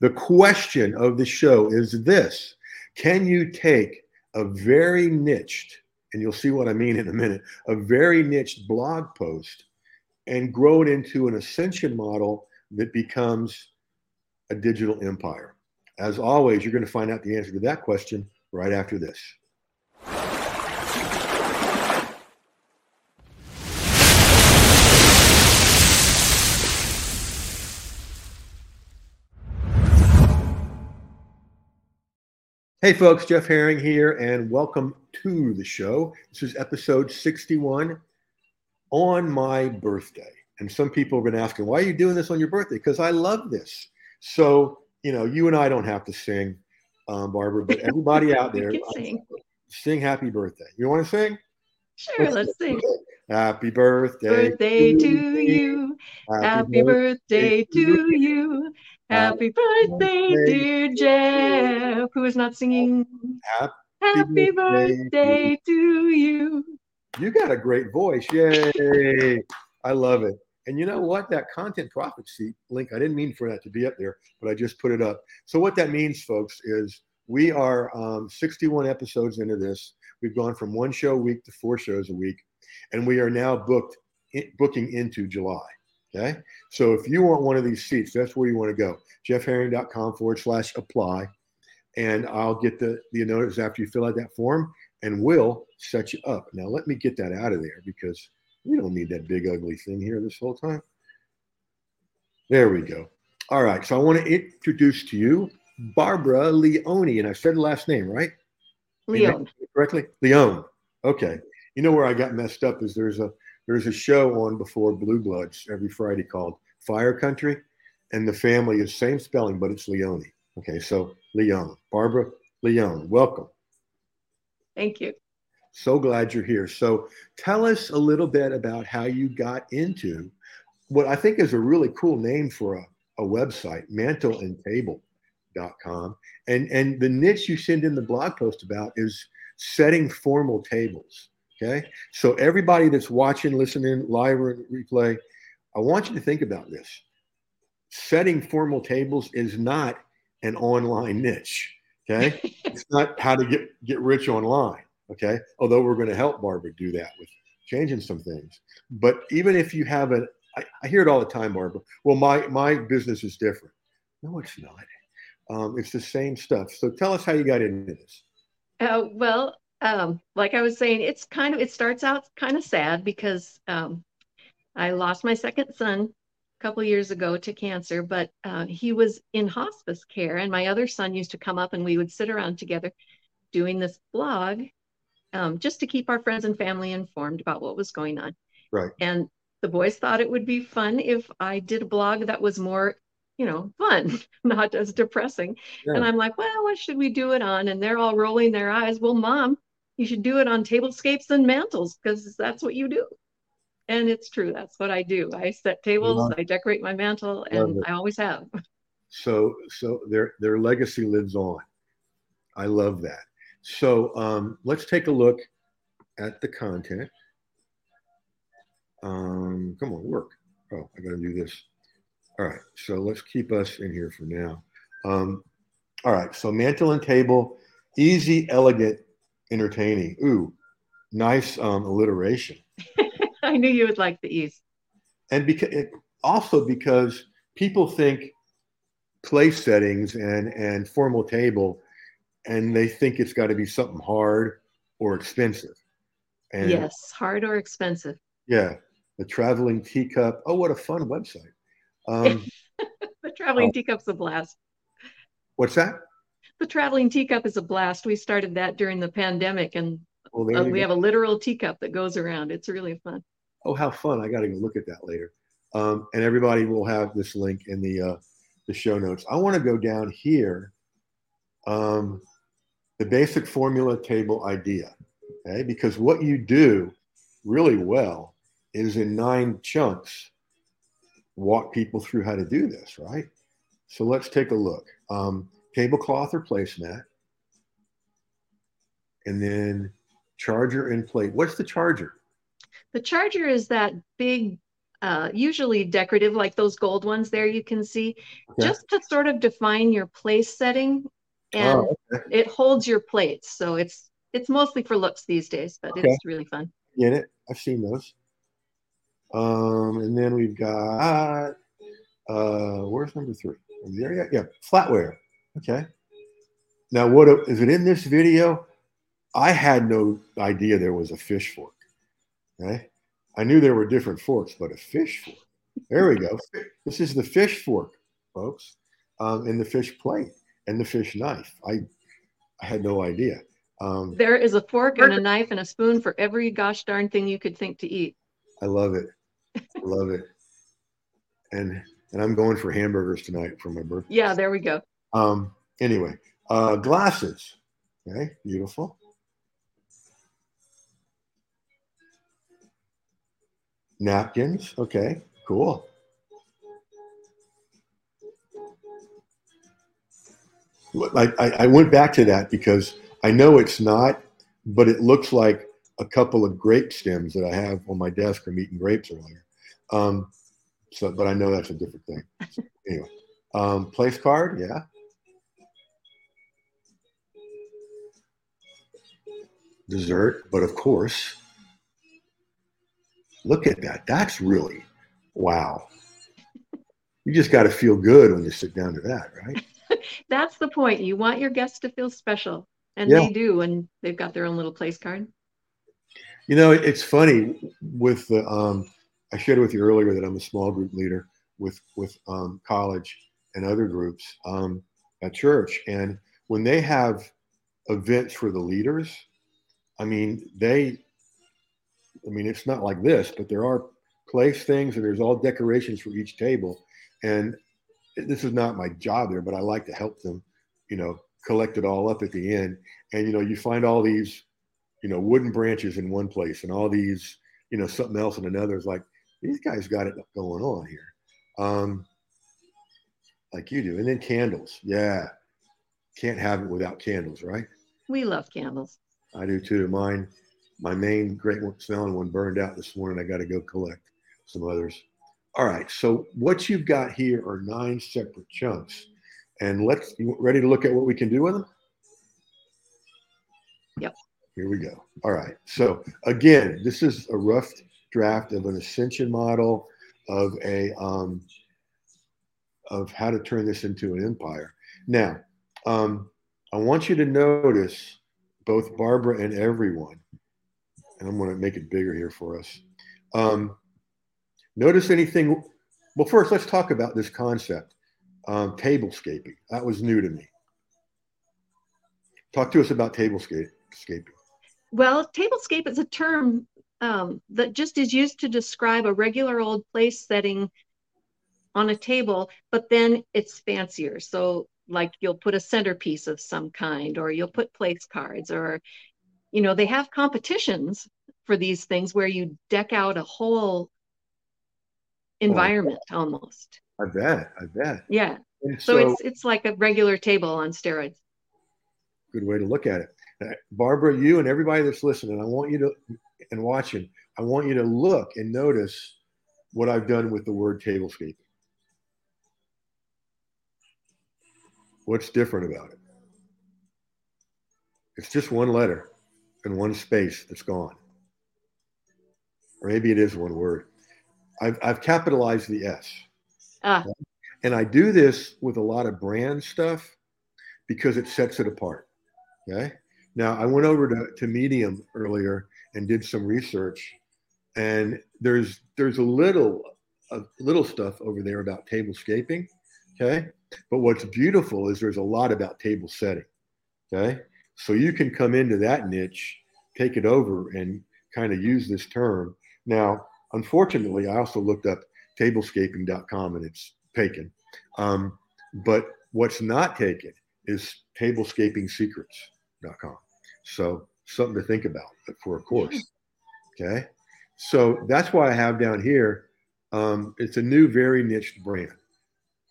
The question of the show is this Can you take a very niched, and you'll see what I mean in a minute, a very niched blog post and grow it into an ascension model that becomes a digital empire? As always, you're going to find out the answer to that question right after this. Hey, folks, Jeff Herring here, and welcome to the show. This is episode 61 on my birthday. And some people have been asking, why are you doing this on your birthday? Because I love this. So, you know, you and I don't have to sing, um, Barbara, but everybody out there, sing. sing happy birthday. You want to sing? Sure, let's, let's sing. Happy birthday, birthday to you. Happy, happy birthday, birthday to you. Happy birthday, dear Jeff, who is not singing. Happy, Happy birthday to you. You got a great voice. Yay. I love it. And you know what? That content profit prophecy link, I didn't mean for that to be up there, but I just put it up. So, what that means, folks, is we are um, 61 episodes into this. We've gone from one show a week to four shows a week, and we are now booked in, booking into July. Okay. So if you want one of these seats, that's where you want to go. jeffherring.com forward slash apply. And I'll get the, the notice after you fill out that form and we'll set you up. Now, let me get that out of there because we don't need that big ugly thing here this whole time. There we go. All right. So I want to introduce to you Barbara Leone. And I said the last name, right? Leone. Correctly? Leone. Okay. You know where I got messed up is there's a there's a show on before Blue Bloods every Friday called Fire Country, and the family is same spelling, but it's Leone. Okay, so Leone, Barbara Leone, welcome. Thank you. So glad you're here. So tell us a little bit about how you got into what I think is a really cool name for a, a website, mantleandtable.com. And and the niche you send in the blog post about is setting formal tables. Okay. So everybody that's watching, listening, live or replay, I want you to think about this. Setting formal tables is not an online niche. Okay. it's not how to get, get rich online. Okay. Although we're going to help Barbara do that with changing some things. But even if you have a, I, I hear it all the time, Barbara. Well, my my business is different. No, it's not. Um, it's the same stuff. So tell us how you got into this. Uh, well, um, like I was saying, it's kind of it starts out kind of sad because um, I lost my second son a couple years ago to cancer, but uh, he was in hospice care, and my other son used to come up, and we would sit around together doing this blog um, just to keep our friends and family informed about what was going on. Right. And the boys thought it would be fun if I did a blog that was more you know, fun, not as depressing. Yeah. And I'm like, well, what should we do it on? And they're all rolling their eyes. Well, mom, you should do it on tablescapes and mantles because that's what you do. And it's true. That's what I do. I set tables, I decorate my mantle, and I always have. So, so their their legacy lives on. I love that. So um, let's take a look at the content. Um, come on, work. Oh, I got to do this. All right. So let's keep us in here for now. Um, all right. So mantle and table, easy, elegant, entertaining. Ooh, nice um, alliteration. I knew you would like the ease. And because also because people think place settings and and formal table, and they think it's got to be something hard or expensive. And yes, hard or expensive. Yeah, the traveling teacup. Oh, what a fun website. Um, the traveling oh. teacup's a blast. What's that? The traveling teacup is a blast. We started that during the pandemic, and well, uh, we go. have a literal teacup that goes around. It's really fun. Oh, how fun! I got to go look at that later. Um, and everybody will have this link in the uh, the show notes. I want to go down here. Um, the basic formula table idea, okay? Because what you do really well is in nine chunks walk people through how to do this, right? So let's take a look. Um, tablecloth or placemat, and then charger and plate. What's the charger? The charger is that big uh, usually decorative, like those gold ones there you can see, Okay. just to sort of define your place setting. And Oh, okay. it holds your plates. So it's it's mostly for looks these days, but Okay. it's really fun. Get it? I've seen those. Um, and then we've got uh, where's number three? There yet? Yeah, flatware. Okay. Now, what is it in this video? I had no idea there was a fish fork. Okay. I knew there were different forks, but a fish fork. There we go. This is the fish fork, folks, um, and the fish plate and the fish knife. I, I had no idea. Um, There is a fork and a knife and a spoon for every gosh darn thing you could think to eat. I love it. I love it. And and I'm going for hamburgers tonight for my birthday. Yeah, there we go. Um, anyway, uh, glasses. Okay, beautiful. Napkins. Okay, cool. I, I, went back to that because I know it's not, but it looks like a couple of grape stems that I have on my desk from eating grapes earlier. Um, so, but I know that's a different thing. Anyway, um, place card, yeah. Dessert, but of course, look at that. That's really wow. You just got to feel good when you sit down to that, right? That's the point. You want your guests to feel special, and Yeah. they do, and they've got their own little place card. You know, it's funny with the. Um, I shared with you earlier that I'm a small group leader with with um, college and other groups um, at church, and when they have events for the leaders, I mean they. I mean, it's not like this, but there are place things, and there's all decorations for each table, and this is not my job there, but I like to help them, you know, collect it all up at the end, and you know, you find all these you know, wooden branches in one place and all these, you know, something else in another. It's like these guys got it going on here, um, like you do. And then candles, yeah, can't have it without candles, right? We love candles. I do too. Mine, my main great one, smelling one burned out this morning. I got to go collect some others. All right. So what you've got here are nine separate chunks, and let's you ready to look at what we can do with them. Yep. Here we go. All right. So again, this is a rough draft of an ascension model of a um, of how to turn this into an empire. Now, um, I want you to notice both Barbara and everyone, and I'm going to make it bigger here for us. Um, notice anything? Well, first, let's talk about this concept um, tablescaping. That was new to me. Talk to us about tablescaping. Well, tablescape is a term um, that just is used to describe a regular old place setting on a table, but then it's fancier. So, like you'll put a centerpiece of some kind, or you'll put place cards, or you know, they have competitions for these things where you deck out a whole environment almost. I bet. I bet. Yeah. And So, it's it's like a regular table on steroids. good way to look at it. Uh, Barbara, you and everybody that's listening, I want you to and watching, I want you to look and notice what I've done with the word tablescaping. What's different about it? It's just one letter and one space that's gone. Or maybe it is one word. I've, I've capitalized the S. Ah, And I do this with a lot of brand stuff because it sets it apart. Okay. Now I went over to, to Medium earlier and did some research, and there's there's a little a little stuff over there about tablescaping. Okay. But what's beautiful is there's a lot about table setting. Okay. So you can come into that niche, take it over, and kind of use this term. Now, unfortunately, I also looked up tablescaping.com and it's taken. Um, but what's not taken is tablescapingsecrets.com. So something to think about for a course. Okay. So that's why I have down here. Um, it's a new, very niche brand,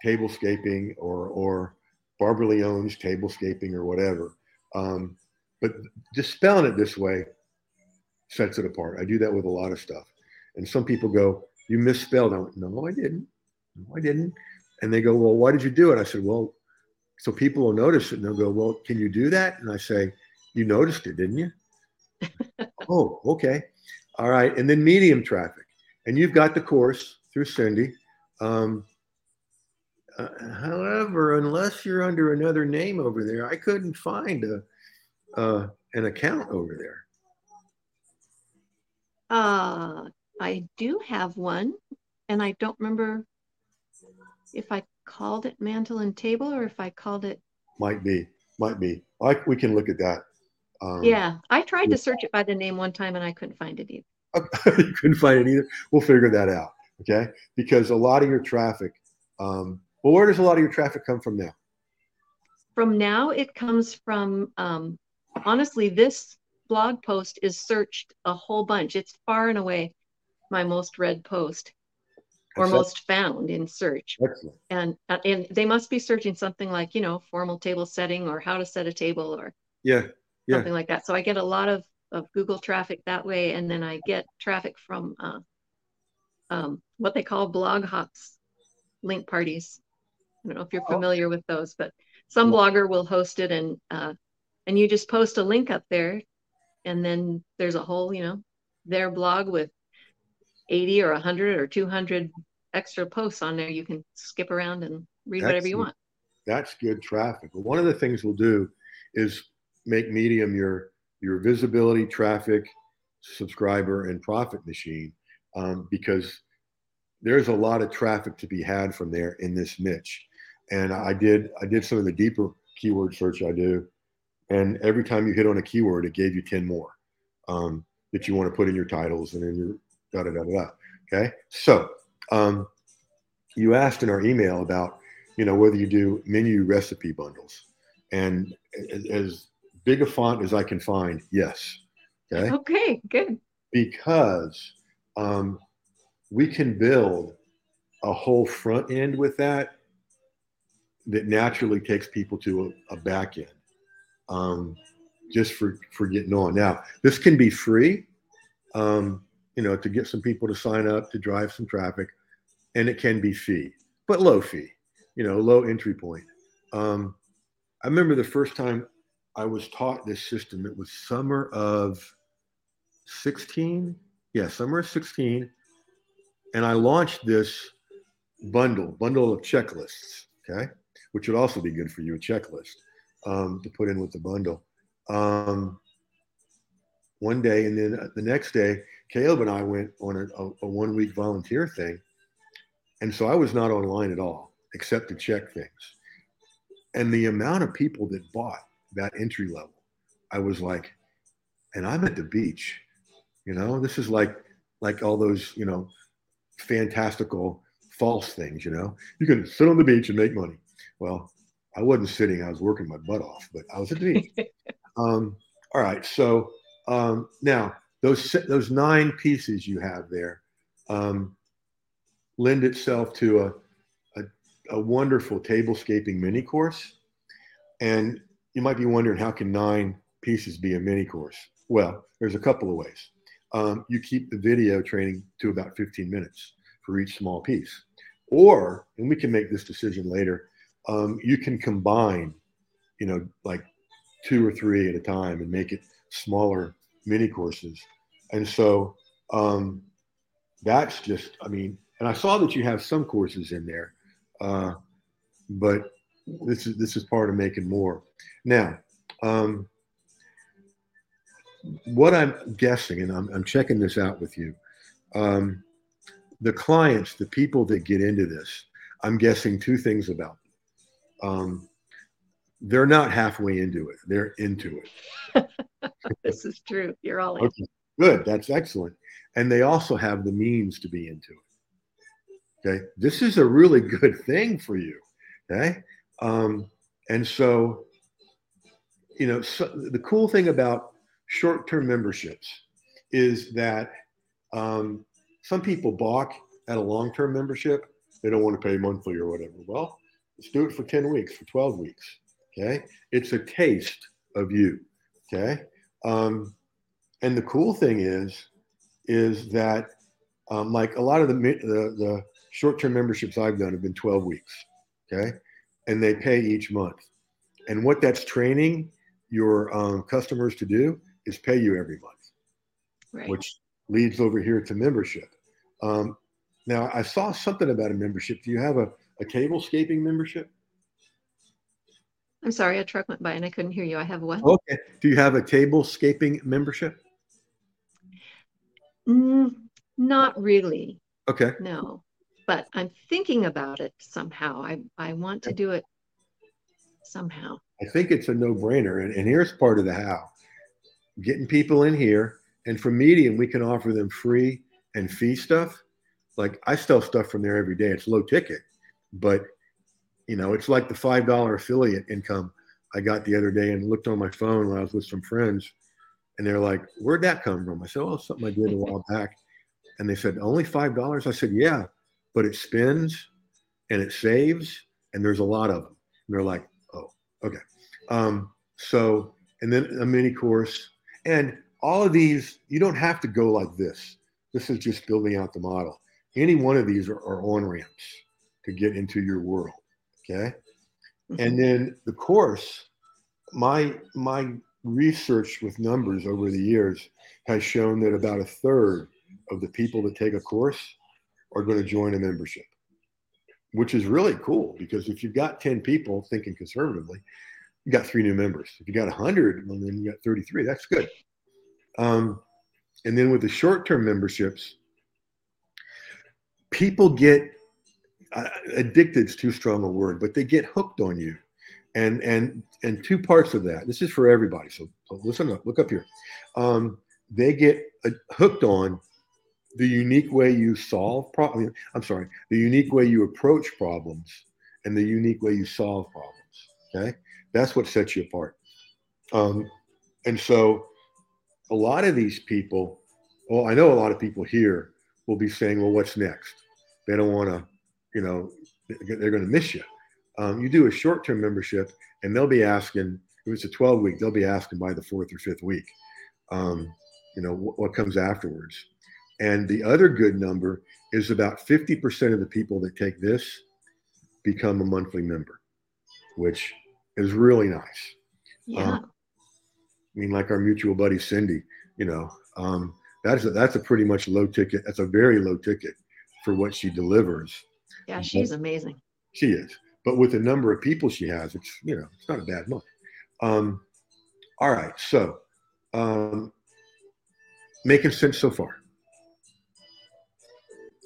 tablescaping or or Barbara Leone's tablescaping or whatever. Um, but just spelling it this way sets it apart. I do that with a lot of stuff. And some people go, you misspelled. I went, no, I didn't. No, I didn't. And they go, well, why did you do it? I said, well, so people will notice it and they'll go, well, can you do that? And I say, you noticed it, didn't you? oh, okay. All right. And then medium traffic. And you've got the course through Cindy. Um, uh, however, unless you're under another name over there, I couldn't find a uh, an account over there. Uh, I do have one, and I don't remember if I called it mantle and table or if I called it. Might be, might be. I, we can look at that. Um, yeah, I tried to search it by the name one time and I couldn't find it either. you couldn't find it either. We'll figure that out. Okay, because a lot of your traffic. Um, well, where does a lot of your traffic come from now? From now, it comes from. Um, honestly, this blog post is searched a whole bunch. It's far and away my most read post or most found in search. Excellent. And and they must be searching something like, you know, formal table setting or how to set a table or yeah, yeah. something like that. So I get a lot of, of Google traffic that way. And then I get traffic from uh, um, what they call blog hops link parties. I don't know if you're oh. familiar oh. with those, but some blogger will host it and uh, and you just post a link up there and then there's a whole, you know, their blog with 80 or 100 or 200 extra posts on there. You can skip around and read whatever you want. That's good traffic. One of the things we'll do is make Medium your your visibility, traffic, subscriber, and profit machine um, because there's a lot of traffic to be had from there in this niche. And I did I did some of the deeper keyword search I do, and every time you hit on a keyword, it gave you 10 more um, that you want to put in your titles and in your da da da da. Okay, so um, you asked in our email about you know whether you do menu recipe bundles, and as big a font as I can find, yes. Okay. Okay, good. Because um, we can build a whole front end with that that naturally takes people to a, a back end um, just for, for getting on. Now, this can be free. Um, you know, to get some people to sign up to drive some traffic, and it can be fee, but low fee, you know, low entry point. Um, I remember the first time I was taught this system. It was summer of 16. Yeah, summer of 16. And I launched this bundle, bundle of checklists, okay, which would also be good for you, a checklist um, to put in with the bundle. Um, one day, and then the next day, Caleb and I went on a, a, a one week volunteer thing. And so I was not online at all, except to check things. And the amount of people that bought that entry level, I was like, and I'm at the beach. You know, this is like like all those, you know, fantastical false things, you know. You can sit on the beach and make money. Well, I wasn't sitting, I was working my butt off, but I was at the beach. um, all right. So um, now those those nine pieces you have there um, lend itself to a, a, a wonderful tablescaping mini course, and you might be wondering how can nine pieces be a mini course? Well, there's a couple of ways. Um, you keep the video training to about 15 minutes for each small piece, or and we can make this decision later. Um, you can combine, you know, like two or three at a time and make it smaller mini courses. And so um, that's just, I mean, and I saw that you have some courses in there, uh, but this is this is part of making more. Now, um, what I'm guessing, and I'm, I'm checking this out with you, um, the clients, the people that get into this, I'm guessing two things about them. Um, they're not halfway into it; they're into it. this is true. You're all in. Okay. Good. That's excellent. And they also have the means to be into it. Okay. This is a really good thing for you. Okay. Um, and so, you know, so the cool thing about short term memberships is that um, some people balk at a long term membership. They don't want to pay monthly or whatever. Well, let's do it for 10 weeks, for 12 weeks. Okay. It's a taste of you. Okay. Um, and the cool thing is, is that Um, like a lot of the, the, the short-term memberships I've done have been 12 weeks. Okay. And they pay each month. And what that's training your um, customers to do is pay you every month, Right. which leads over here to membership. Um, now, I saw something about a membership. Do you have a, a tablescaping membership? I'm sorry, a truck went by and I couldn't hear you. I have what? Okay. Do you have a tablescaping membership? Mm, not really. Okay. No. But I'm thinking about it somehow. I I want to do it somehow. I think it's a no brainer. And, and here's part of the how getting people in here. And for Medium, we can offer them free and fee stuff. Like I sell stuff from there every day. It's low ticket, but you know, it's like the $5 affiliate income I got the other day and looked on my phone when I was with some friends. And they're like, Where'd that come from? I said, Oh, something I did a while back. And they said, Only $5? I said, Yeah, but it spins and it saves, and there's a lot of them. And they're like, Oh, okay. Um, so, and then a mini course. And all of these, you don't have to go like this. This is just building out the model. Any one of these are, are on ramps to get into your world. Okay. And then the course, my my research with numbers over the years has shown that about a third of the people that take a course are going to join a membership, which is really cool because if you've got 10 people thinking conservatively, you got three new members. If you got 100, well, then you got 33. That's good. Um, and then with the short term memberships, people get addicted is too strong a word, but they get hooked on you. And and and two parts of that. This is for everybody. So, listen up. Look up here. Um, they get uh, hooked on the unique way you solve problems. I'm sorry, the unique way you approach problems and the unique way you solve problems. Okay, that's what sets you apart. Um, and so, a lot of these people, well, I know a lot of people here will be saying, "Well, what's next?" They don't want to you know, they're going to miss you. Um, you do a short term membership, and they'll be asking, if it's a 12 week, they'll be asking by the fourth or fifth week, um, you know, what, what comes afterwards. And the other good number is about 50% of the people that take this become a monthly member, which is really nice. Yeah. Um, I mean, like our mutual buddy Cindy, you know, um, that's a, that's a pretty much low ticket. That's a very low ticket for what she delivers. Yeah, she's amazing. She is, but with the number of people she has, it's you know it's not a bad month. Um, all right, so um, making sense so far.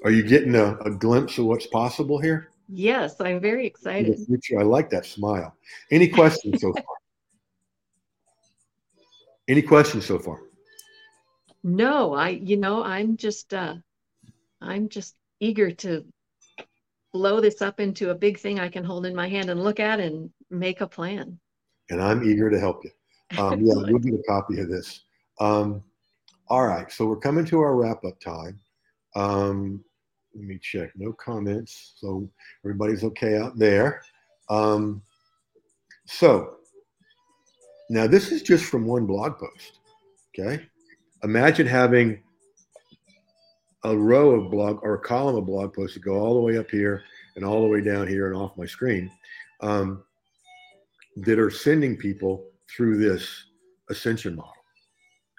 Are you getting a, a glimpse of what's possible here? Yes, I'm very excited. I like that smile. Any questions so far? Any questions so far? No, I, you know, I'm just, uh, I'm just eager to blow this up into a big thing I can hold in my hand and look at and make a plan. and I'm eager to help you. Um, yeah, you'll get a copy of this. Um, all right, so we're coming to our wrap up time. Um, let me check. No comments, so everybody's okay out there. Um, so now this is just from one blog post. Okay, imagine having a row of blog or a column of blog posts that go all the way up here and all the way down here and off my screen. Um, that are sending people through this ascension model.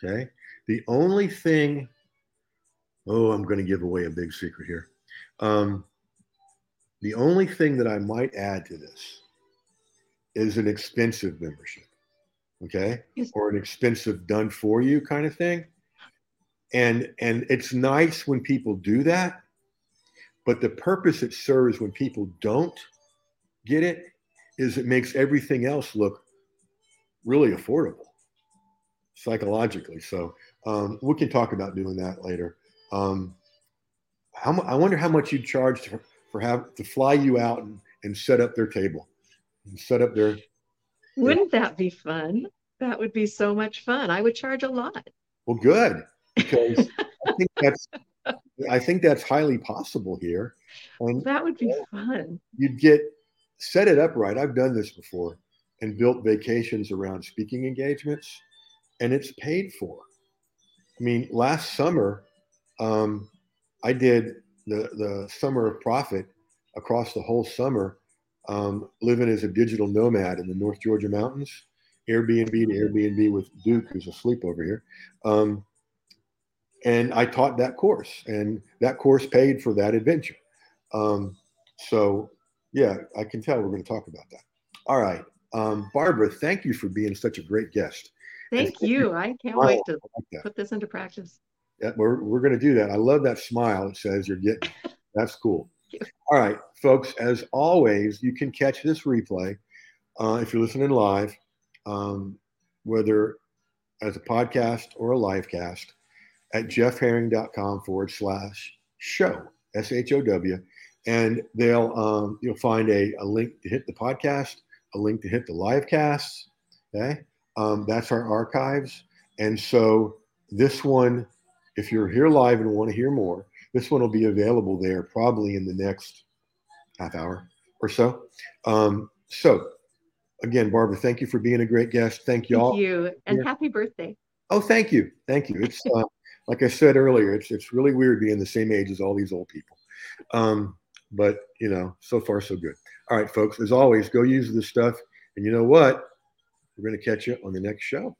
Okay. The only thing, oh, I'm going to give away a big secret here. Um, the only thing that I might add to this is an expensive membership. Okay. Or an expensive done for you kind of thing. And and it's nice when people do that, but the purpose it serves when people don't get it is it makes everything else look really affordable psychologically. So um, we can talk about doing that later. Um, how I wonder how much you'd charge to, for have to fly you out and, and set up their table and set up their. Wouldn't that be fun? That would be so much fun. I would charge a lot. Well, good because I think that's I think that's highly possible here, and That would be fun. you'd get set it up right. I've done this before and built vacations around speaking engagements, and it's paid for. I mean, last summer, um, I did the the summer of profit across the whole summer, um, living as a digital nomad in the North Georgia mountains, Airbnb to Airbnb with Duke, who's asleep over here. Um, and I taught that course, and that course paid for that adventure. Um, so, yeah, I can tell we're going to talk about that. All right. Um, Barbara, thank you for being such a great guest. Thank you. I can't wait to like put this into practice. Yeah, we're, we're going to do that. I love that smile. It says you're getting. That's cool. All right, folks. As always, you can catch this replay uh, if you're listening live, um, whether as a podcast or a live cast at jeffherring.com forward slash show s h o w, and they'll um, you'll find a, a link to hit the podcast, a link to hit the live casts. Okay, um, that's our archives, and so this one if you're here live and want to hear more, this one will be available there probably in the next half hour or so. Um, so, again, Barbara, thank you for being a great guest. Thank you all. Thank you, and yeah. happy birthday. Oh, thank you, thank you. It's uh, like I said earlier, it's it's really weird being the same age as all these old people. Um, but you know, so far so good. All right, folks. As always, go use this stuff, and you know what? We're going to catch you on the next show.